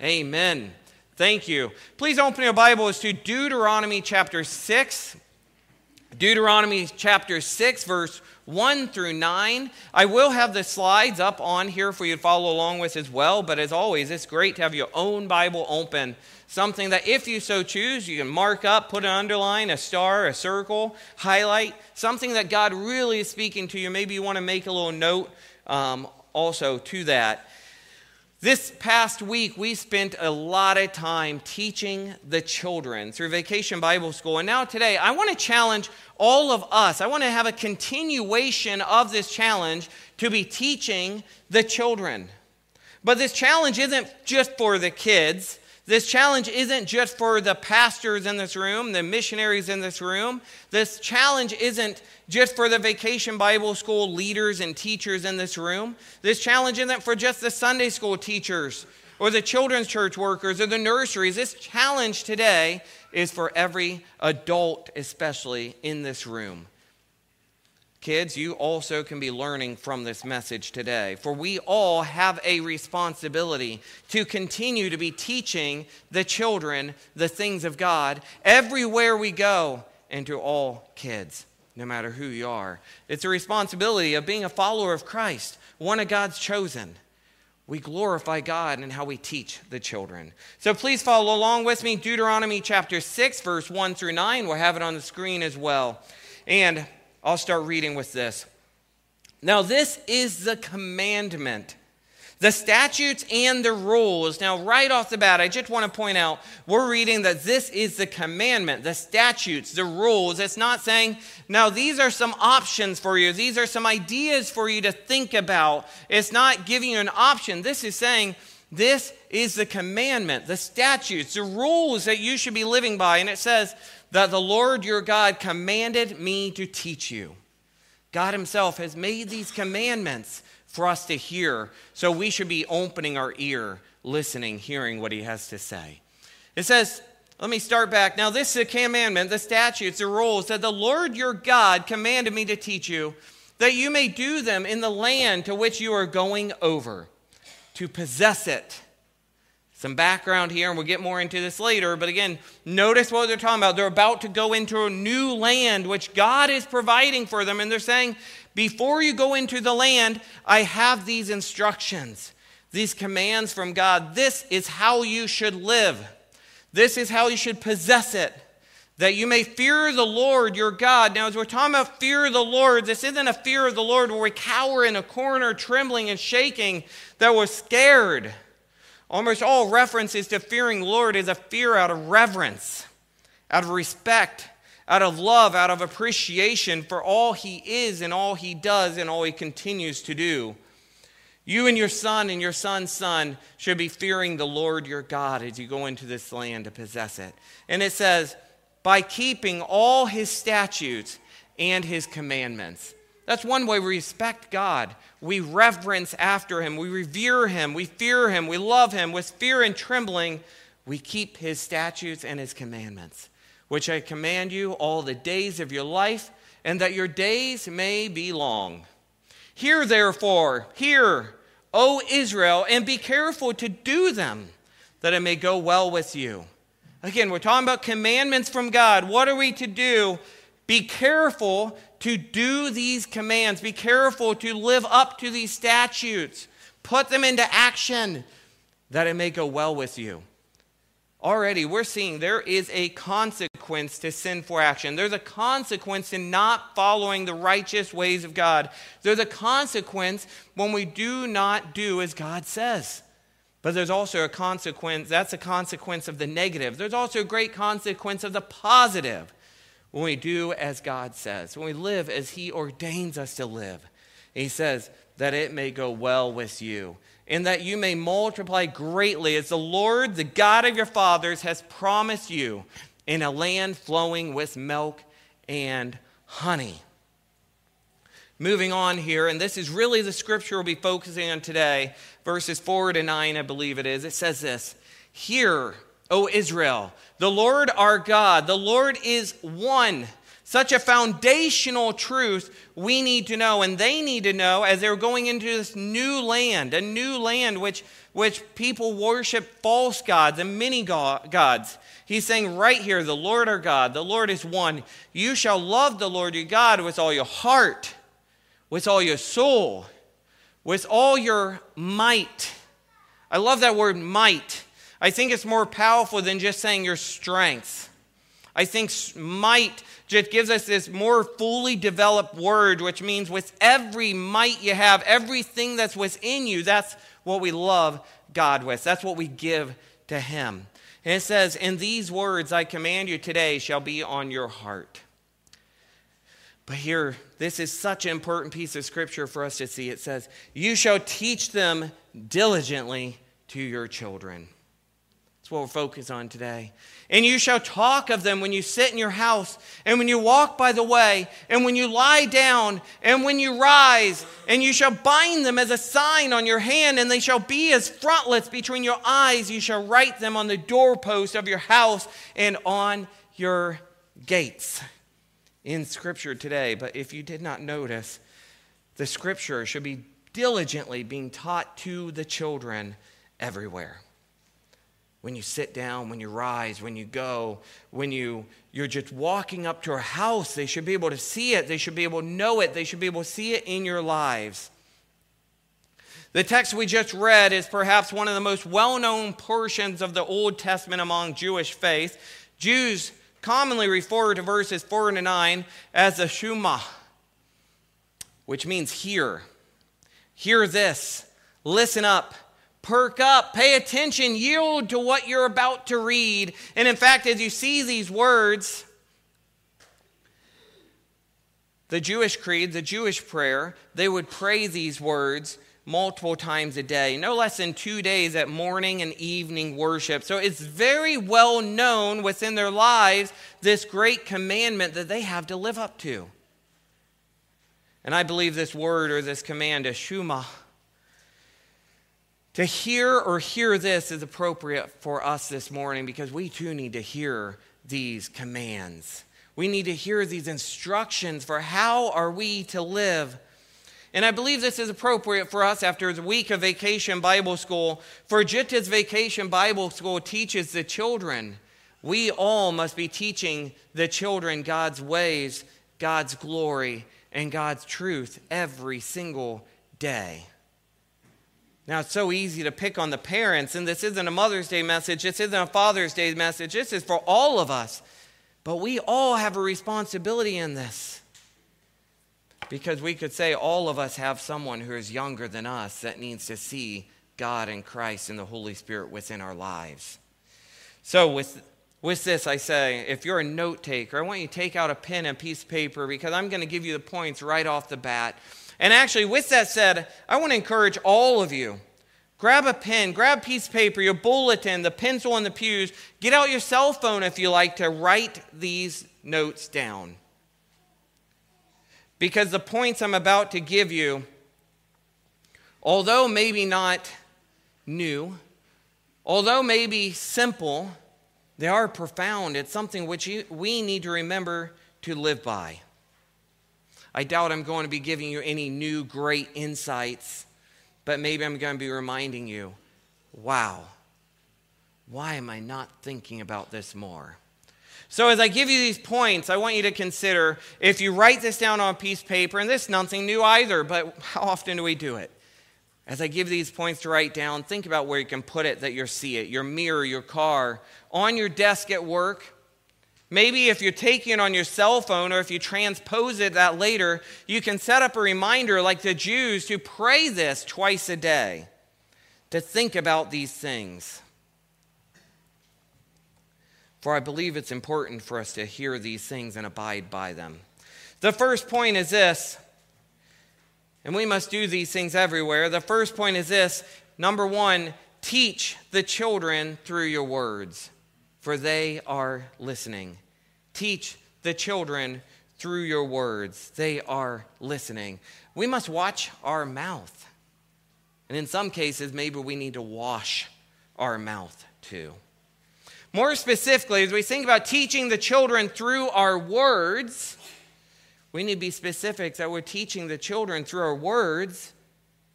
Amen. Thank you. Please open your Bibles to Deuteronomy chapter 6. Deuteronomy chapter 6, verse 1 through 9. I will have the slides up on here for you to follow along with as well, but as always, it's great to have your own Bible open. Something that, if you so choose, you can mark up, put an underline, a star, a circle, highlight, something that God really is speaking to you. Maybe you want to make a little note um, also to that. This past week, we spent a lot of time teaching the children through Vacation Bible School. And now, today, I want to challenge all of us. I want to have a continuation of this challenge to be teaching the children. But this challenge isn't just for the kids. This challenge isn't just for the pastors in this room, the missionaries in this room. This challenge isn't just for the vacation Bible school leaders and teachers in this room. This challenge isn't for just the Sunday school teachers or the children's church workers or the nurseries. This challenge today is for every adult, especially in this room. Kids, you also can be learning from this message today, for we all have a responsibility to continue to be teaching the children the things of God everywhere we go and to all kids no matter who you are. It's a responsibility of being a follower of Christ, one of God's chosen. We glorify God in how we teach the children. So please follow along with me. Deuteronomy chapter 6, verse 1 through 9. We'll have it on the screen as well. And I'll start reading with this. Now, this is the commandment the statutes and the rules. Now, right off the bat, I just want to point out we're reading that this is the commandment, the statutes, the rules. It's not saying, now these are some options for you, these are some ideas for you to think about. It's not giving you an option. This is saying, this is the commandment, the statutes, the rules that you should be living by. And it says that the Lord your God commanded me to teach you. God Himself has made these commandments for us to hear. So we should be opening our ear, listening, hearing what he has to say. It says, let me start back. Now, this is a commandment, the statutes, the rules that the Lord your God commanded me to teach you, that you may do them in the land to which you are going over, to possess it. Some background here, and we'll get more into this later. But again, notice what they're talking about. They're about to go into a new land which God is providing for them. And they're saying, before you go into the land, I have these instructions, these commands from God. This is how you should live, this is how you should possess it. That you may fear the Lord your God. Now, as we're talking about fear of the Lord, this isn't a fear of the Lord where we cower in a corner, trembling and shaking, that we're scared. Almost all references to fearing Lord is a fear out of reverence, out of respect, out of love, out of appreciation for all he is and all he does and all he continues to do. You and your son and your son's son should be fearing the Lord your God as you go into this land to possess it. And it says, by keeping all his statutes and his commandments. That's one way we respect God. We reverence after him, we revere him, we fear him, we love him. With fear and trembling, we keep his statutes and his commandments which I command you all the days of your life, and that your days may be long. Hear therefore, hear, O Israel, and be careful to do them, that it may go well with you. Again, we're talking about commandments from God. What are we to do? Be careful to do these commands. Be careful to live up to these statutes. Put them into action, that it may go well with you. Already, we're seeing there is a consequence to sinful action. There's a consequence in not following the righteous ways of God. There's a consequence when we do not do as God says. But there's also a consequence, that's a consequence of the negative. There's also a great consequence of the positive when we do as God says, when we live as He ordains us to live. He says, that it may go well with you and that you may multiply greatly as the Lord, the God of your fathers, has promised you in a land flowing with milk and honey. Moving on here, and this is really the scripture we'll be focusing on today, verses 4 to 9, I believe it is. It says this Hear, O Israel, the Lord our God, the Lord is one. Such a foundational truth we need to know, and they need to know as they're going into this new land, a new land which which people worship false gods and many gods. He's saying right here, the Lord our God, the Lord is one. You shall love the Lord your God with all your heart, with all your soul, with all your might. I love that word might. I think it's more powerful than just saying your strength. I think might just gives us this more fully developed word, which means with every might you have, everything that's within you, that's what we love God with. That's what we give to Him. And it says, And these words I command you today shall be on your heart. But here, this is such an important piece of scripture for us to see. It says, You shall teach them diligently to your children. That's what we're focused on today. And you shall talk of them when you sit in your house, and when you walk by the way, and when you lie down, and when you rise, and you shall bind them as a sign on your hand, and they shall be as frontlets between your eyes. You shall write them on the doorpost of your house and on your gates. In Scripture today, but if you did not notice, the Scripture should be diligently being taught to the children everywhere when you sit down, when you rise, when you go, when you, you're just walking up to a house, they should be able to see it. They should be able to know it. They should be able to see it in your lives. The text we just read is perhaps one of the most well known portions of the Old Testament among Jewish faith. Jews commonly refer to verses 4 to 9 as the Shema, which means hear. Hear this, listen up perk up, pay attention, yield to what you're about to read. And in fact, as you see these words, the Jewish creed, the Jewish prayer, they would pray these words multiple times a day, no less than two days at morning and evening worship. So it's very well known within their lives this great commandment that they have to live up to. And I believe this word or this command is Shema to hear or hear this is appropriate for us this morning because we too need to hear these commands. We need to hear these instructions for how are we to live. And I believe this is appropriate for us after the week of vacation Bible school. For Jitta's vacation Bible school teaches the children. We all must be teaching the children God's ways, God's glory, and God's truth every single day. Now, it's so easy to pick on the parents, and this isn't a Mother's Day message, this isn't a Father's Day message, this is for all of us. But we all have a responsibility in this. Because we could say all of us have someone who is younger than us that needs to see God and Christ and the Holy Spirit within our lives. So, with, with this, I say, if you're a note taker, I want you to take out a pen and piece of paper because I'm going to give you the points right off the bat. And actually, with that said, I want to encourage all of you grab a pen, grab piece of paper, your bulletin, the pencil in the pews, get out your cell phone if you like to write these notes down. Because the points I'm about to give you, although maybe not new, although maybe simple, they are profound. It's something which we need to remember to live by. I doubt I'm going to be giving you any new great insights, but maybe I'm going to be reminding you wow, why am I not thinking about this more? So, as I give you these points, I want you to consider if you write this down on a piece of paper, and this is nothing new either, but how often do we do it? As I give these points to write down, think about where you can put it that you'll see it your mirror, your car, on your desk at work, Maybe if you're taking it on your cell phone or if you transpose it that later, you can set up a reminder like the Jews to pray this twice a day, to think about these things. For I believe it's important for us to hear these things and abide by them. The first point is this, and we must do these things everywhere. The first point is this number one, teach the children through your words for they are listening. Teach the children through your words, they are listening. We must watch our mouth. And in some cases, maybe we need to wash our mouth too. More specifically, as we think about teaching the children through our words, we need to be specific that we're teaching the children through our words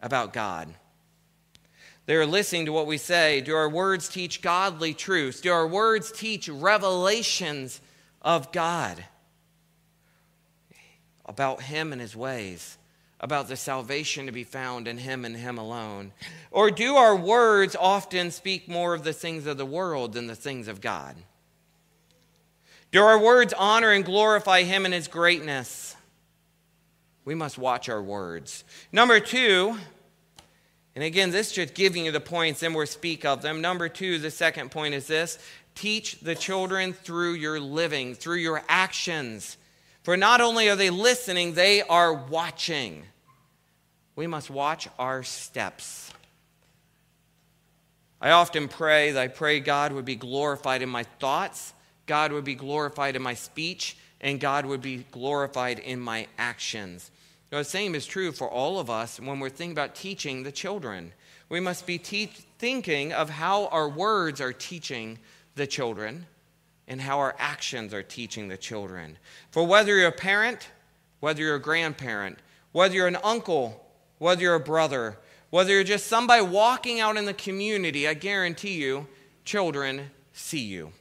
about God. They are listening to what we say. Do our words teach godly truths? Do our words teach revelations of God about Him and His ways? About the salvation to be found in Him and Him alone? Or do our words often speak more of the things of the world than the things of God? Do our words honor and glorify Him and His greatness? We must watch our words. Number two, and again, this is just giving you the points, then we'll speak of them. Number two, the second point is this teach the children through your living, through your actions. For not only are they listening, they are watching. We must watch our steps. I often pray that I pray God would be glorified in my thoughts, God would be glorified in my speech, and God would be glorified in my actions. Now, the same is true for all of us when we're thinking about teaching the children. We must be te- thinking of how our words are teaching the children and how our actions are teaching the children. For whether you're a parent, whether you're a grandparent, whether you're an uncle, whether you're a brother, whether you're just somebody walking out in the community, I guarantee you, children see you.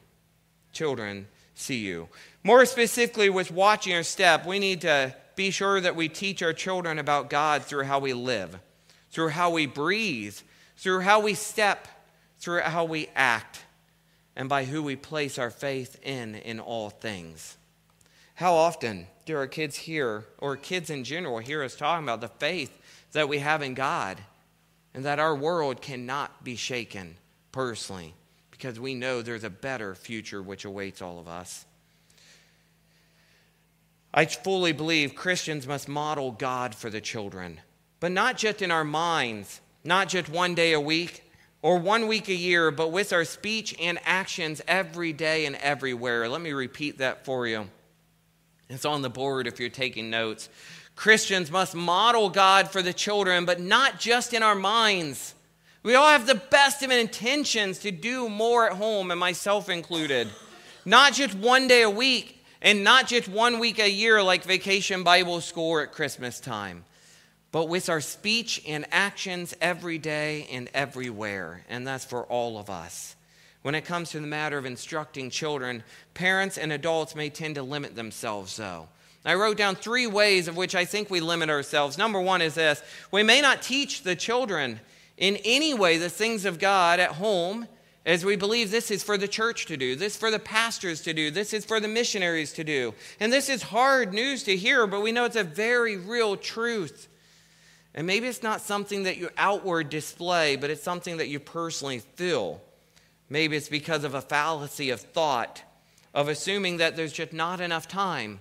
Children see you. More specifically, with watching our step, we need to be sure that we teach our children about God through how we live, through how we breathe, through how we step, through how we act, and by who we place our faith in in all things. How often do our kids hear, or kids in general, hear us talking about the faith that we have in God and that our world cannot be shaken personally because we know there's a better future which awaits all of us? I fully believe Christians must model God for the children, but not just in our minds, not just one day a week or one week a year, but with our speech and actions every day and everywhere. Let me repeat that for you. It's on the board if you're taking notes. Christians must model God for the children, but not just in our minds. We all have the best of intentions to do more at home, and myself included. Not just one day a week, and not just one week a year like vacation Bible school at Christmas time, but with our speech and actions every day and everywhere. And that's for all of us. When it comes to the matter of instructing children, parents and adults may tend to limit themselves, though. I wrote down three ways of which I think we limit ourselves. Number one is this we may not teach the children in any way the things of God at home as we believe this is for the church to do, this for the pastors to do, this is for the missionaries to do. And this is hard news to hear, but we know it's a very real truth. And maybe it's not something that you outward display, but it's something that you personally feel. Maybe it's because of a fallacy of thought, of assuming that there's just not enough time,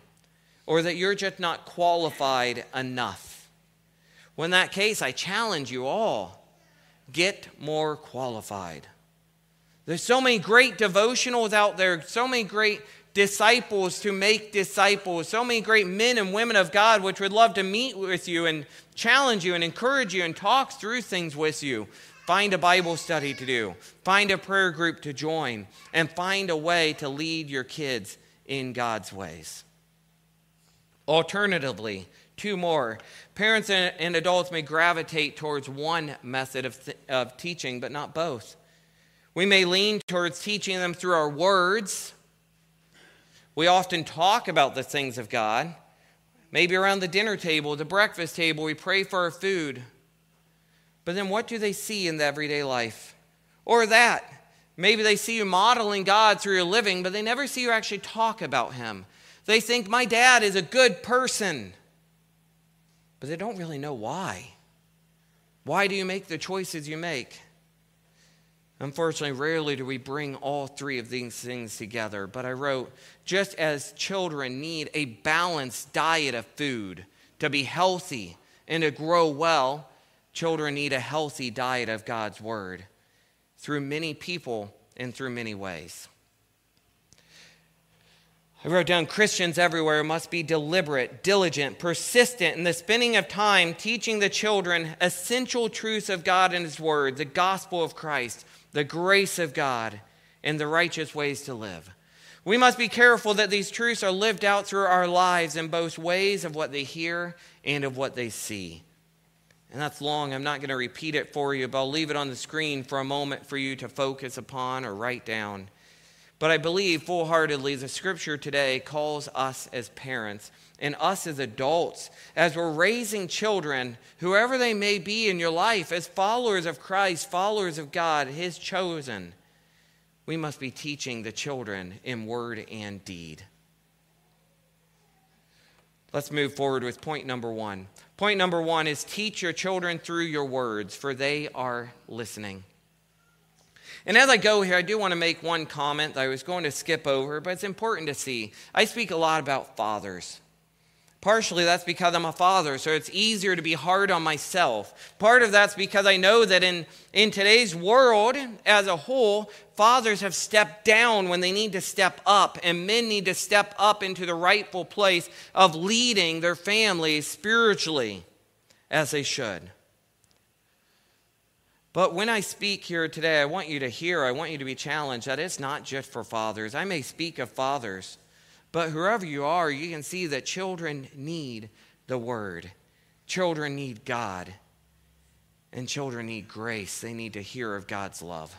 or that you're just not qualified enough. Well, in that case, I challenge you all get more qualified. There's so many great devotionals out there, so many great disciples to make disciples, so many great men and women of God which would love to meet with you and challenge you and encourage you and talk through things with you. Find a Bible study to do, find a prayer group to join, and find a way to lead your kids in God's ways. Alternatively, two more. Parents and adults may gravitate towards one method of, th- of teaching, but not both. We may lean towards teaching them through our words. We often talk about the things of God. Maybe around the dinner table, the breakfast table, we pray for our food. But then what do they see in the everyday life? Or that. Maybe they see you modeling God through your living, but they never see you actually talk about Him. They think, my dad is a good person. But they don't really know why. Why do you make the choices you make? Unfortunately, rarely do we bring all three of these things together. But I wrote just as children need a balanced diet of food to be healthy and to grow well, children need a healthy diet of God's Word through many people and through many ways. I wrote down Christians everywhere must be deliberate, diligent, persistent in the spending of time teaching the children essential truths of God and His Word, the gospel of Christ the grace of God, and the righteous ways to live. We must be careful that these truths are lived out through our lives in both ways of what they hear and of what they see. And that's long. I'm not going to repeat it for you, but I'll leave it on the screen for a moment for you to focus upon or write down. But I believe full heartedly the scripture today calls us as parents and us as adults, as we're raising children, whoever they may be in your life, as followers of Christ, followers of God, His chosen, we must be teaching the children in word and deed. Let's move forward with point number one. Point number one is teach your children through your words, for they are listening. And as I go here, I do want to make one comment that I was going to skip over, but it's important to see. I speak a lot about fathers. Partially that's because I'm a father, so it's easier to be hard on myself. Part of that's because I know that in, in today's world as a whole, fathers have stepped down when they need to step up, and men need to step up into the rightful place of leading their families spiritually as they should. But when I speak here today, I want you to hear, I want you to be challenged that it's not just for fathers. I may speak of fathers. But whoever you are, you can see that children need the Word. Children need God. And children need grace. They need to hear of God's love.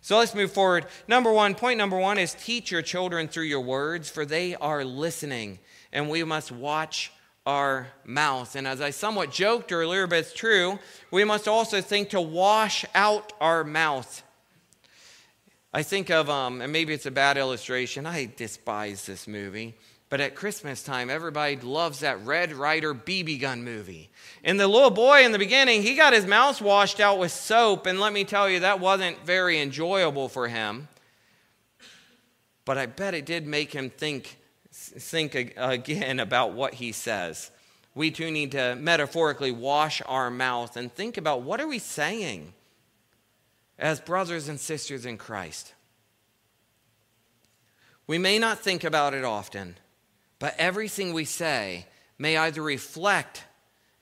So let's move forward. Number one, point number one is teach your children through your words, for they are listening, and we must watch our mouth. And as I somewhat joked earlier, but it's true, we must also think to wash out our mouth. I think of, um, and maybe it's a bad illustration, I despise this movie, but at Christmas time, everybody loves that Red Ryder BB gun movie. And the little boy in the beginning, he got his mouth washed out with soap, and let me tell you, that wasn't very enjoyable for him. But I bet it did make him think, think again about what he says. We too need to metaphorically wash our mouth and think about what are we saying? as brothers and sisters in Christ. We may not think about it often, but everything we say may either reflect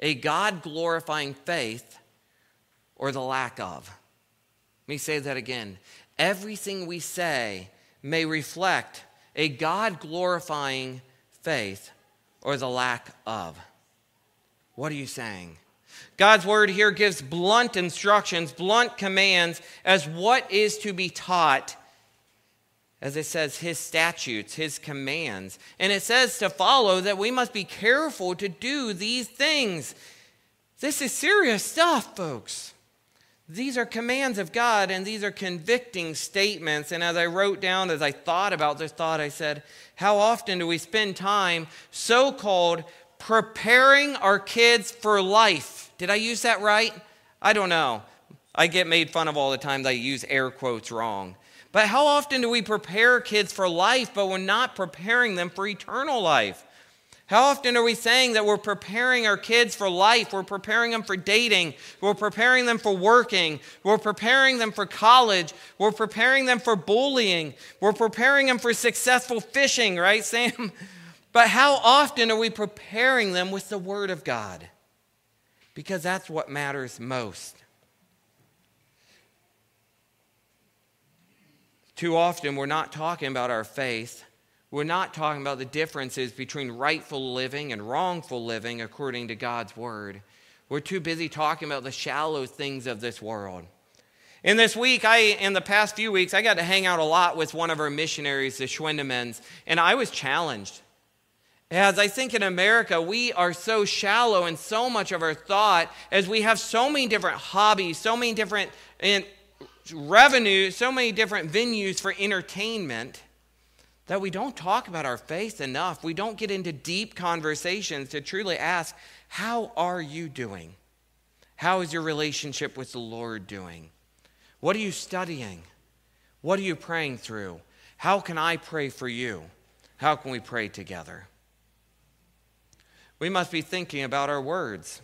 a God glorifying faith or the lack of. Let me say that again. Everything we say may reflect a God glorifying faith or the lack of. What are you saying? God's word here gives blunt instructions, blunt commands as what is to be taught. As it says, his statutes, his commands. And it says to follow that we must be careful to do these things. This is serious stuff, folks. These are commands of God and these are convicting statements. And as I wrote down, as I thought about this thought, I said, How often do we spend time so called preparing our kids for life? Did I use that right? I don't know. I get made fun of all the time that I use air quotes wrong. But how often do we prepare kids for life, but we're not preparing them for eternal life? How often are we saying that we're preparing our kids for life? We're preparing them for dating. We're preparing them for working. We're preparing them for college. We're preparing them for bullying. We're preparing them for successful fishing, right, Sam? But how often are we preparing them with the Word of God? because that's what matters most. Too often, we're not talking about our faith. We're not talking about the differences between rightful living and wrongful living according to God's word. We're too busy talking about the shallow things of this world. In this week, I in the past few weeks, I got to hang out a lot with one of our missionaries, the Schwindemans, and I was challenged. As I think in America, we are so shallow in so much of our thought as we have so many different hobbies, so many different revenue, so many different venues for entertainment that we don't talk about our faith enough. We don't get into deep conversations to truly ask, How are you doing? How is your relationship with the Lord doing? What are you studying? What are you praying through? How can I pray for you? How can we pray together? we must be thinking about our words.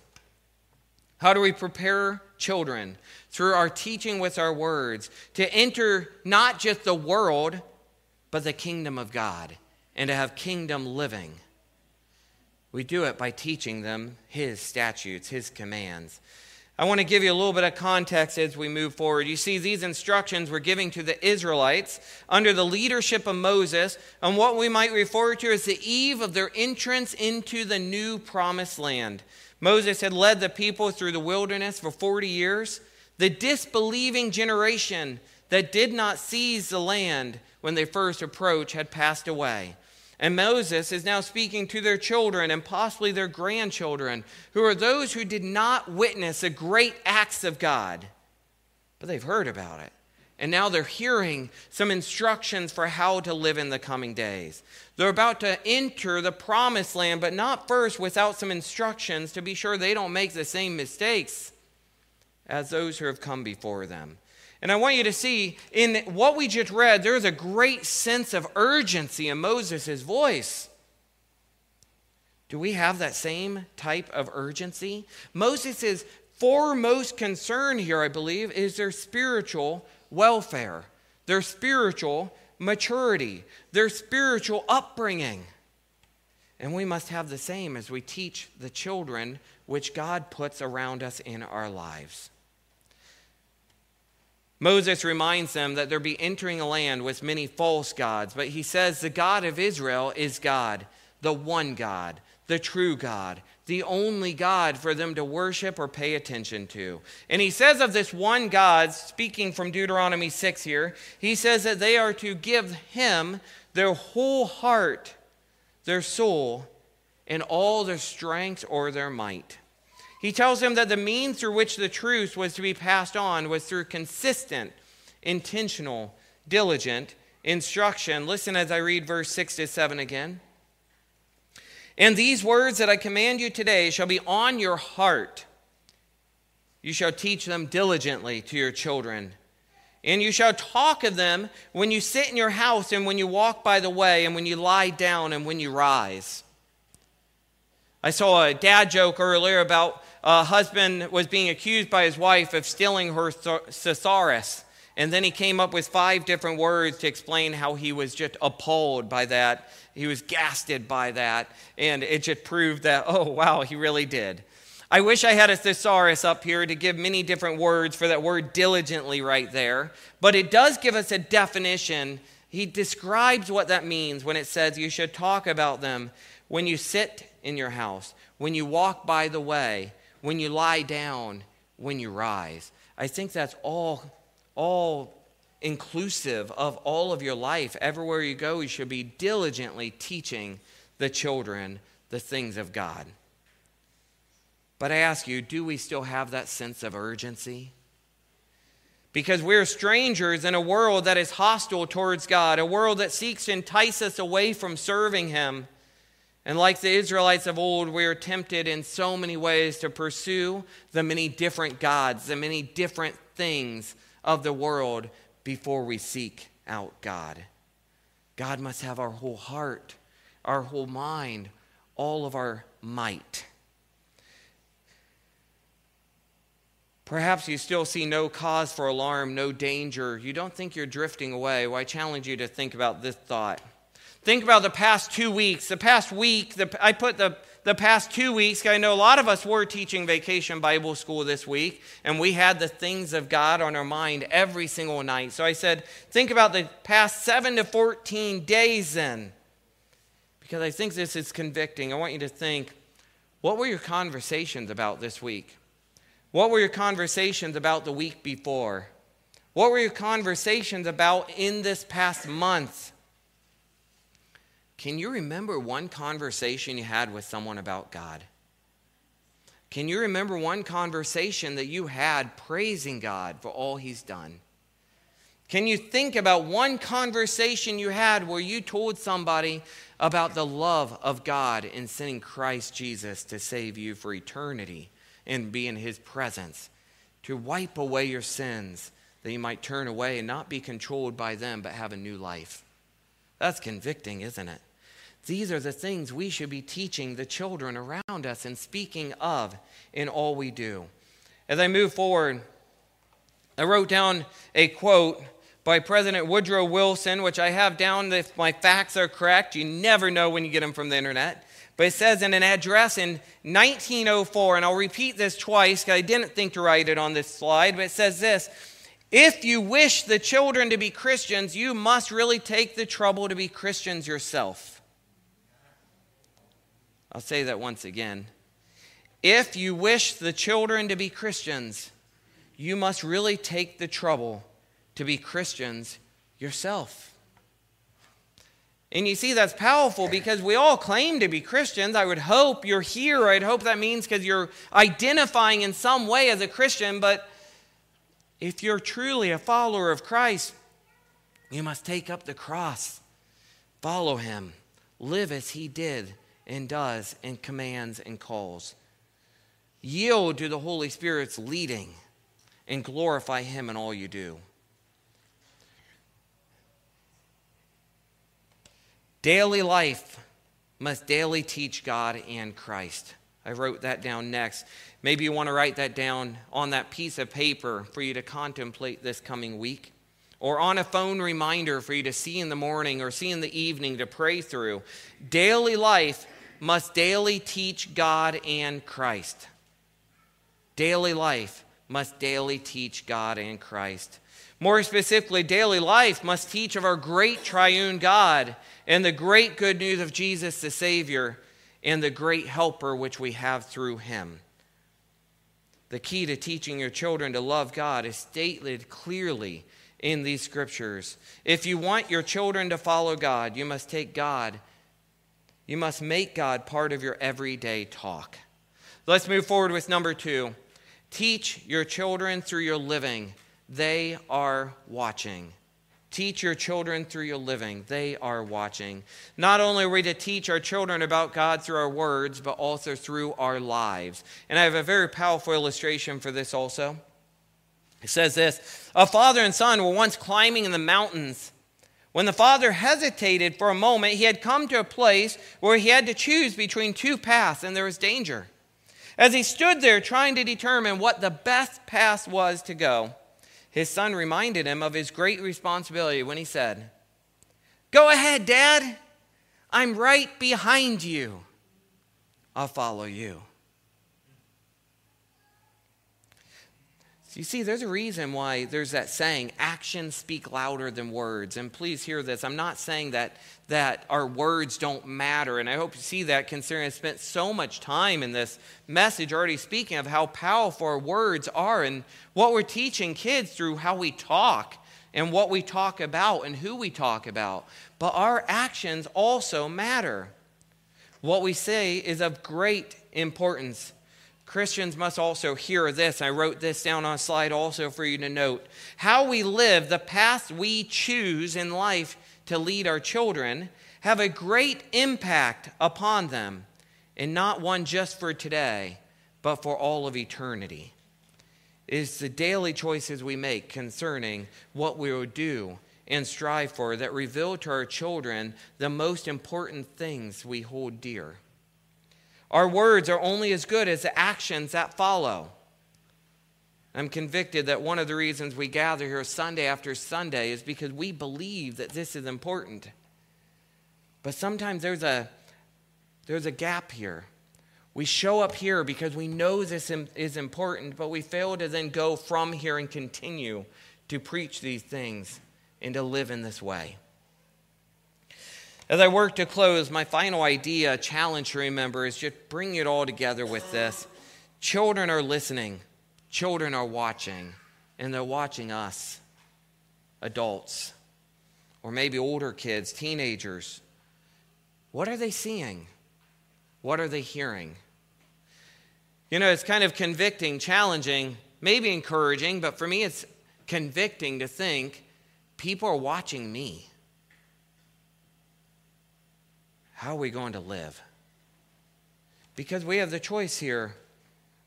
How do we prepare children through our teaching with our words to enter not just the world, but the kingdom of God and to have kingdom living? We do it by teaching them His statutes, His commands. I want to give you a little bit of context as we move forward. You see, these instructions were giving to the Israelites under the leadership of Moses on what we might refer to as the eve of their entrance into the new promised land. Moses had led the people through the wilderness for 40 years. The disbelieving generation that did not seize the land when they first approached had passed away. And Moses is now speaking to their children and possibly their grandchildren, who are those who did not witness the great acts of God, but they've heard about it. And now they're hearing some instructions for how to live in the coming days. They're about to enter the promised land, but not first without some instructions to be sure they don't make the same mistakes as those who have come before them. And I want you to see in what we just read, there is a great sense of urgency in Moses' voice. Do we have that same type of urgency? Moses' foremost concern here, I believe, is their spiritual welfare, their spiritual maturity, their spiritual upbringing. And we must have the same as we teach the children which God puts around us in our lives. Moses reminds them that they'll be entering a land with many false gods, but he says the God of Israel is God, the one God, the true God, the only God for them to worship or pay attention to. And he says of this one God, speaking from Deuteronomy 6 here, he says that they are to give him their whole heart, their soul, and all their strength or their might. He tells him that the means through which the truth was to be passed on was through consistent, intentional, diligent instruction. Listen as I read verse 6 to 7 again. And these words that I command you today shall be on your heart. You shall teach them diligently to your children. And you shall talk of them when you sit in your house, and when you walk by the way, and when you lie down, and when you rise. I saw a dad joke earlier about a husband was being accused by his wife of stealing her thesaurus. And then he came up with five different words to explain how he was just appalled by that. He was gasted by that. And it just proved that, oh, wow, he really did. I wish I had a thesaurus up here to give many different words for that word diligently right there. But it does give us a definition. He describes what that means when it says you should talk about them when you sit in your house, when you walk by the way, when you lie down, when you rise. I think that's all all inclusive of all of your life. Everywhere you go, you should be diligently teaching the children the things of God. But I ask you, do we still have that sense of urgency? Because we're strangers in a world that is hostile towards God, a world that seeks to entice us away from serving Him. And like the Israelites of old, we are tempted in so many ways to pursue the many different gods, the many different things of the world before we seek out God. God must have our whole heart, our whole mind, all of our might. Perhaps you still see no cause for alarm, no danger. You don't think you're drifting away. Well, I challenge you to think about this thought. Think about the past two weeks. The past week, the, I put the the past two weeks, I know a lot of us were teaching vacation Bible school this week, and we had the things of God on our mind every single night. So I said, think about the past 7 to 14 days then, because I think this is convicting. I want you to think what were your conversations about this week? What were your conversations about the week before? What were your conversations about in this past month? Can you remember one conversation you had with someone about God? Can you remember one conversation that you had praising God for all He's done? Can you think about one conversation you had where you told somebody about the love of God in sending Christ Jesus to save you for eternity and be in His presence, to wipe away your sins, that you might turn away and not be controlled by them, but have a new life? That's convicting, isn't it? These are the things we should be teaching the children around us and speaking of in all we do. As I move forward, I wrote down a quote by President Woodrow Wilson, which I have down if my facts are correct. You never know when you get them from the internet. But it says in an address in 1904, and I'll repeat this twice because I didn't think to write it on this slide, but it says this If you wish the children to be Christians, you must really take the trouble to be Christians yourself. I'll say that once again. If you wish the children to be Christians, you must really take the trouble to be Christians yourself. And you see, that's powerful because we all claim to be Christians. I would hope you're here. I'd hope that means because you're identifying in some way as a Christian. But if you're truly a follower of Christ, you must take up the cross, follow him, live as he did and does, and commands and calls. Yield to the Holy Spirit's leading and glorify him in all you do. Daily life must daily teach God and Christ. I wrote that down next. Maybe you want to write that down on that piece of paper for you to contemplate this coming week, or on a phone reminder for you to see in the morning or see in the evening to pray through. Daily life must daily teach God and Christ. Daily life must daily teach God and Christ. More specifically, daily life must teach of our great triune God and the great good news of Jesus the Savior and the great helper which we have through him. The key to teaching your children to love God is stated clearly in these scriptures. If you want your children to follow God, you must take God, you must make God part of your everyday talk. Let's move forward with number two. Teach your children through your living they are watching. Teach your children through your living. They are watching. Not only are we to teach our children about God through our words, but also through our lives. And I have a very powerful illustration for this also. It says this A father and son were once climbing in the mountains. When the father hesitated for a moment, he had come to a place where he had to choose between two paths, and there was danger. As he stood there trying to determine what the best path was to go, his son reminded him of his great responsibility when he said, Go ahead, Dad. I'm right behind you. I'll follow you. You see, there's a reason why there's that saying, actions speak louder than words. And please hear this. I'm not saying that, that our words don't matter. And I hope you see that considering I spent so much time in this message already speaking of how powerful our words are and what we're teaching kids through how we talk and what we talk about and who we talk about. But our actions also matter. What we say is of great importance. Christians must also hear this. I wrote this down on a slide also for you to note. How we live, the path we choose in life to lead our children, have a great impact upon them, and not one just for today, but for all of eternity. It is the daily choices we make concerning what we will do and strive for that reveal to our children the most important things we hold dear. Our words are only as good as the actions that follow. I'm convicted that one of the reasons we gather here Sunday after Sunday is because we believe that this is important. But sometimes there's a, there's a gap here. We show up here because we know this is important, but we fail to then go from here and continue to preach these things and to live in this way. As I work to close, my final idea, challenge to remember, is just bring it all together with this. Children are listening, children are watching, and they're watching us, adults, or maybe older kids, teenagers. What are they seeing? What are they hearing? You know, it's kind of convicting, challenging, maybe encouraging, but for me, it's convicting to think people are watching me. How are we going to live? Because we have the choice here.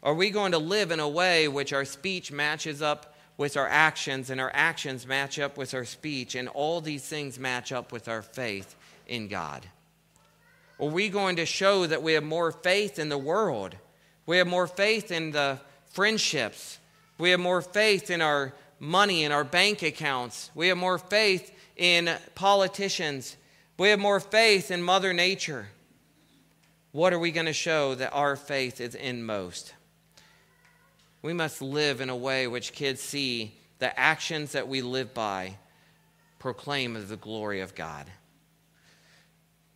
Are we going to live in a way which our speech matches up with our actions, and our actions match up with our speech, and all these things match up with our faith in God? Are we going to show that we have more faith in the world? We have more faith in the friendships. We have more faith in our money and our bank accounts. We have more faith in politicians we have more faith in Mother Nature. What are we going to show that our faith is in most? We must live in a way which kids see the actions that we live by proclaim the glory of God.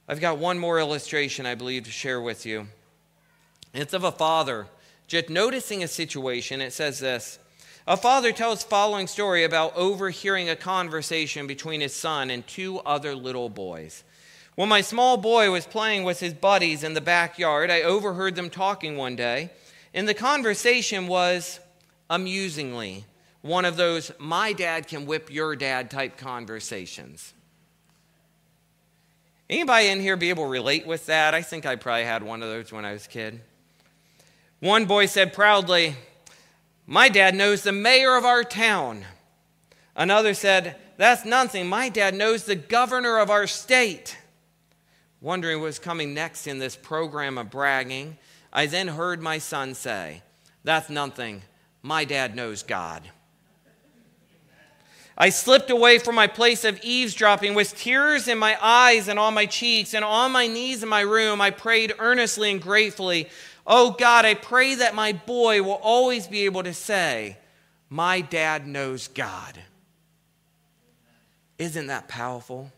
I've got one more illustration I believe to share with you. It's of a father just noticing a situation. It says this A father tells following story about overhearing a conversation between his son and two other little boys. When my small boy was playing with his buddies in the backyard, I overheard them talking one day, and the conversation was amusingly one of those my dad can whip your dad type conversations. Anybody in here be able to relate with that? I think I probably had one of those when I was a kid. One boy said proudly, My dad knows the mayor of our town. Another said, That's nothing. My dad knows the governor of our state wondering what was coming next in this program of bragging, I then heard my son say, That's nothing. My dad knows God. I slipped away from my place of eavesdropping with tears in my eyes and on my cheeks, and on my knees in my room, I prayed earnestly and gratefully, Oh God, I pray that my boy will always be able to say, My dad knows God. Isn't that powerful?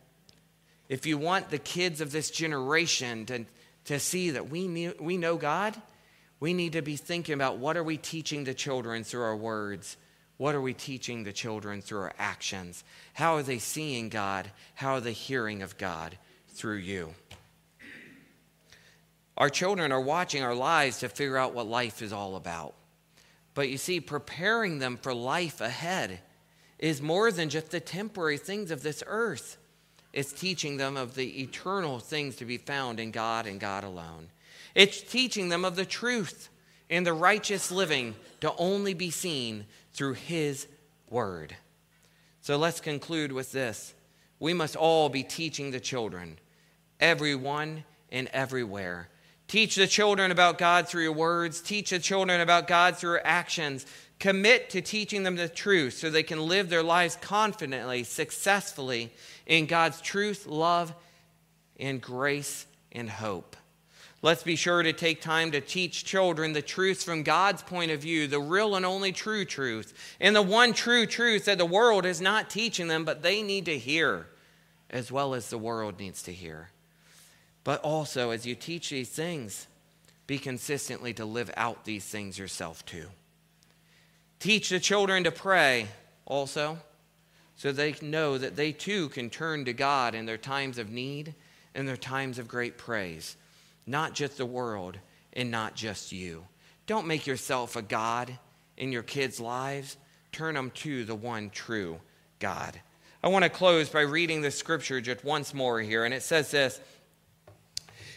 if you want the kids of this generation to, to see that we, knew, we know God, we need to be thinking about what are we teaching the children through our words? What are we teaching the children through our actions? How are they seeing God? How are they hearing of God through you? Our children are watching our lives to figure out what life is all about. But you see, preparing them for life ahead is more than just the temporary things of this earth. It's teaching them of the eternal things to be found in God and God alone. It's teaching them of the truth and the righteous living to only be seen through His Word. So let's conclude with this. We must all be teaching the children, everyone and everywhere. Teach the children about God through your words. Teach the children about God through your actions. Commit to teaching them the truth so they can live their lives confidently, successfully, in God's truth, love, and grace and hope. Let's be sure to take time to teach children the truth from God's point of view, the real and only true truth, and the one true truth that the world is not teaching them, but they need to hear as well as the world needs to hear. But also, as you teach these things, be consistently to live out these things yourself too. Teach the children to pray also so they know that they too can turn to God in their times of need and their times of great praise, not just the world and not just you. Don't make yourself a God in your kids' lives. Turn them to the one true God. I want to close by reading the scripture just once more here, and it says this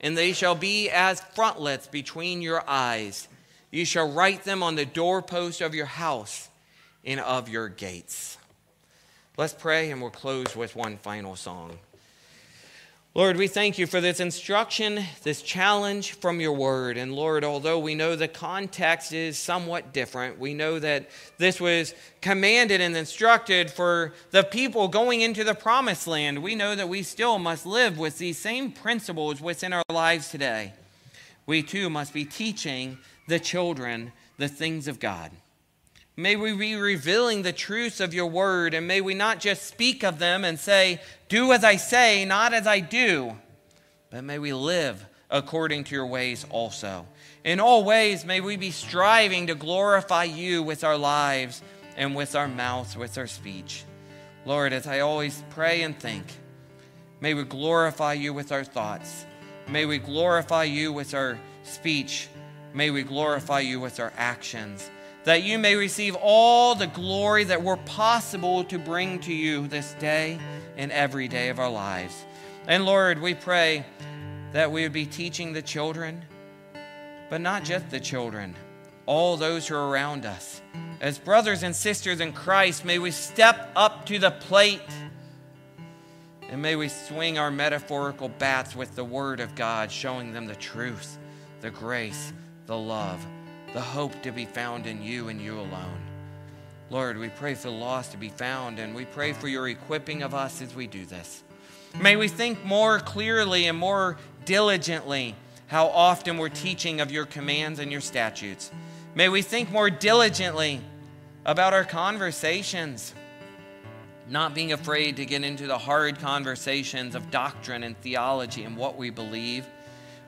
and they shall be as frontlets between your eyes. You shall write them on the doorpost of your house and of your gates. Let's pray, and we'll close with one final song. Lord, we thank you for this instruction, this challenge from your word. And Lord, although we know the context is somewhat different, we know that this was commanded and instructed for the people going into the promised land. We know that we still must live with these same principles within our lives today. We too must be teaching the children the things of God. May we be revealing the truths of your word, and may we not just speak of them and say, Do as I say, not as I do, but may we live according to your ways also. In all ways, may we be striving to glorify you with our lives and with our mouths, with our speech. Lord, as I always pray and think, may we glorify you with our thoughts. May we glorify you with our speech. May we glorify you with our actions that you may receive all the glory that were possible to bring to you this day and every day of our lives. And Lord, we pray that we would be teaching the children, but not just the children, all those who are around us. As brothers and sisters in Christ, may we step up to the plate and may we swing our metaphorical bats with the Word of God, showing them the truth, the grace, the love the hope to be found in you and you alone. Lord, we pray for the lost to be found, and we pray for your equipping of us as we do this. May we think more clearly and more diligently how often we're teaching of your commands and your statutes. May we think more diligently about our conversations, not being afraid to get into the hard conversations of doctrine and theology and what we believe,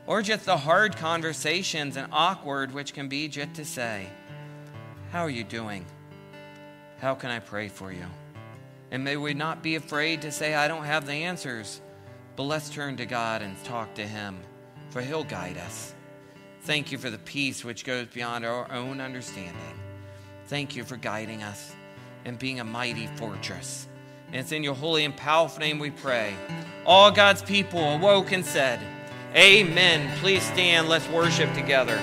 or just the hard conversations and awkward, which can be just to say, How are you doing? How can I pray for you? And may we not be afraid to say, I don't have the answers, but let's turn to God and talk to Him, for He'll guide us. Thank you for the peace which goes beyond our own understanding. Thank you for guiding us and being a mighty fortress. And it's in your holy and powerful name we pray. All God's people awoke and said, Amen. Please stand. Let's worship together.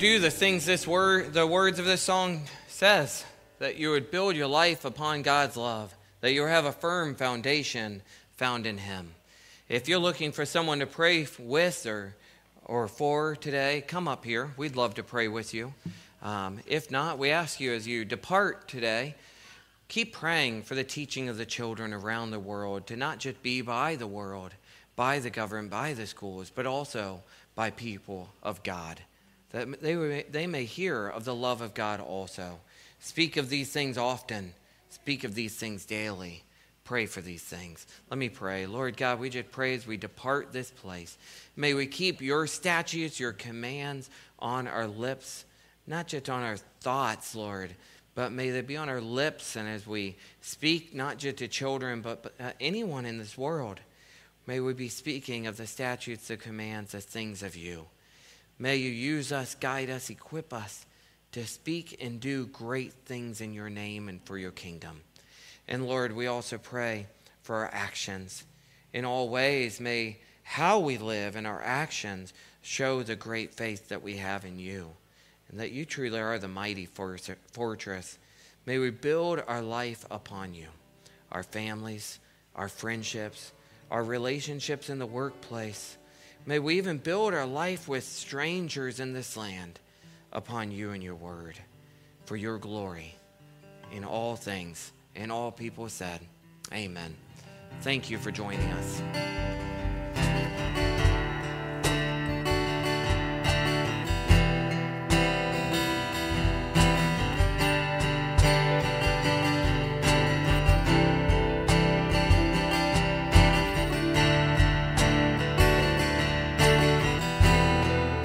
Do the things this word, the words of this song says, that you would build your life upon God's love, that you have a firm foundation found in Him. If you're looking for someone to pray with or, or for today, come up here. We'd love to pray with you. Um, if not, we ask you as you depart today, keep praying for the teaching of the children around the world to not just be by the world, by the government, by the schools, but also by people of God that they, they may hear of the love of God also. Speak of these things often, speak of these things daily. Pray for these things. Let me pray. Lord God, we just pray as we depart this place. May we keep your statutes, your commands on our lips, not just on our thoughts, Lord, but may they be on our lips and as we speak, not just to children, but, but uh, anyone in this world. May we be speaking of the statutes, the commands, the things of you. May you use us, guide us, equip us to speak and do great things in your name and for your kingdom. And Lord, we also pray for our actions. In all ways, may how we live and our actions show the great faith that we have in you and that you truly are the mighty fortress. May we build our life upon you, our families, our friendships, our relationships in the workplace May we even build our life with strangers in this land upon you and your word for your glory in all things. And all people said, Amen. Thank you for joining us.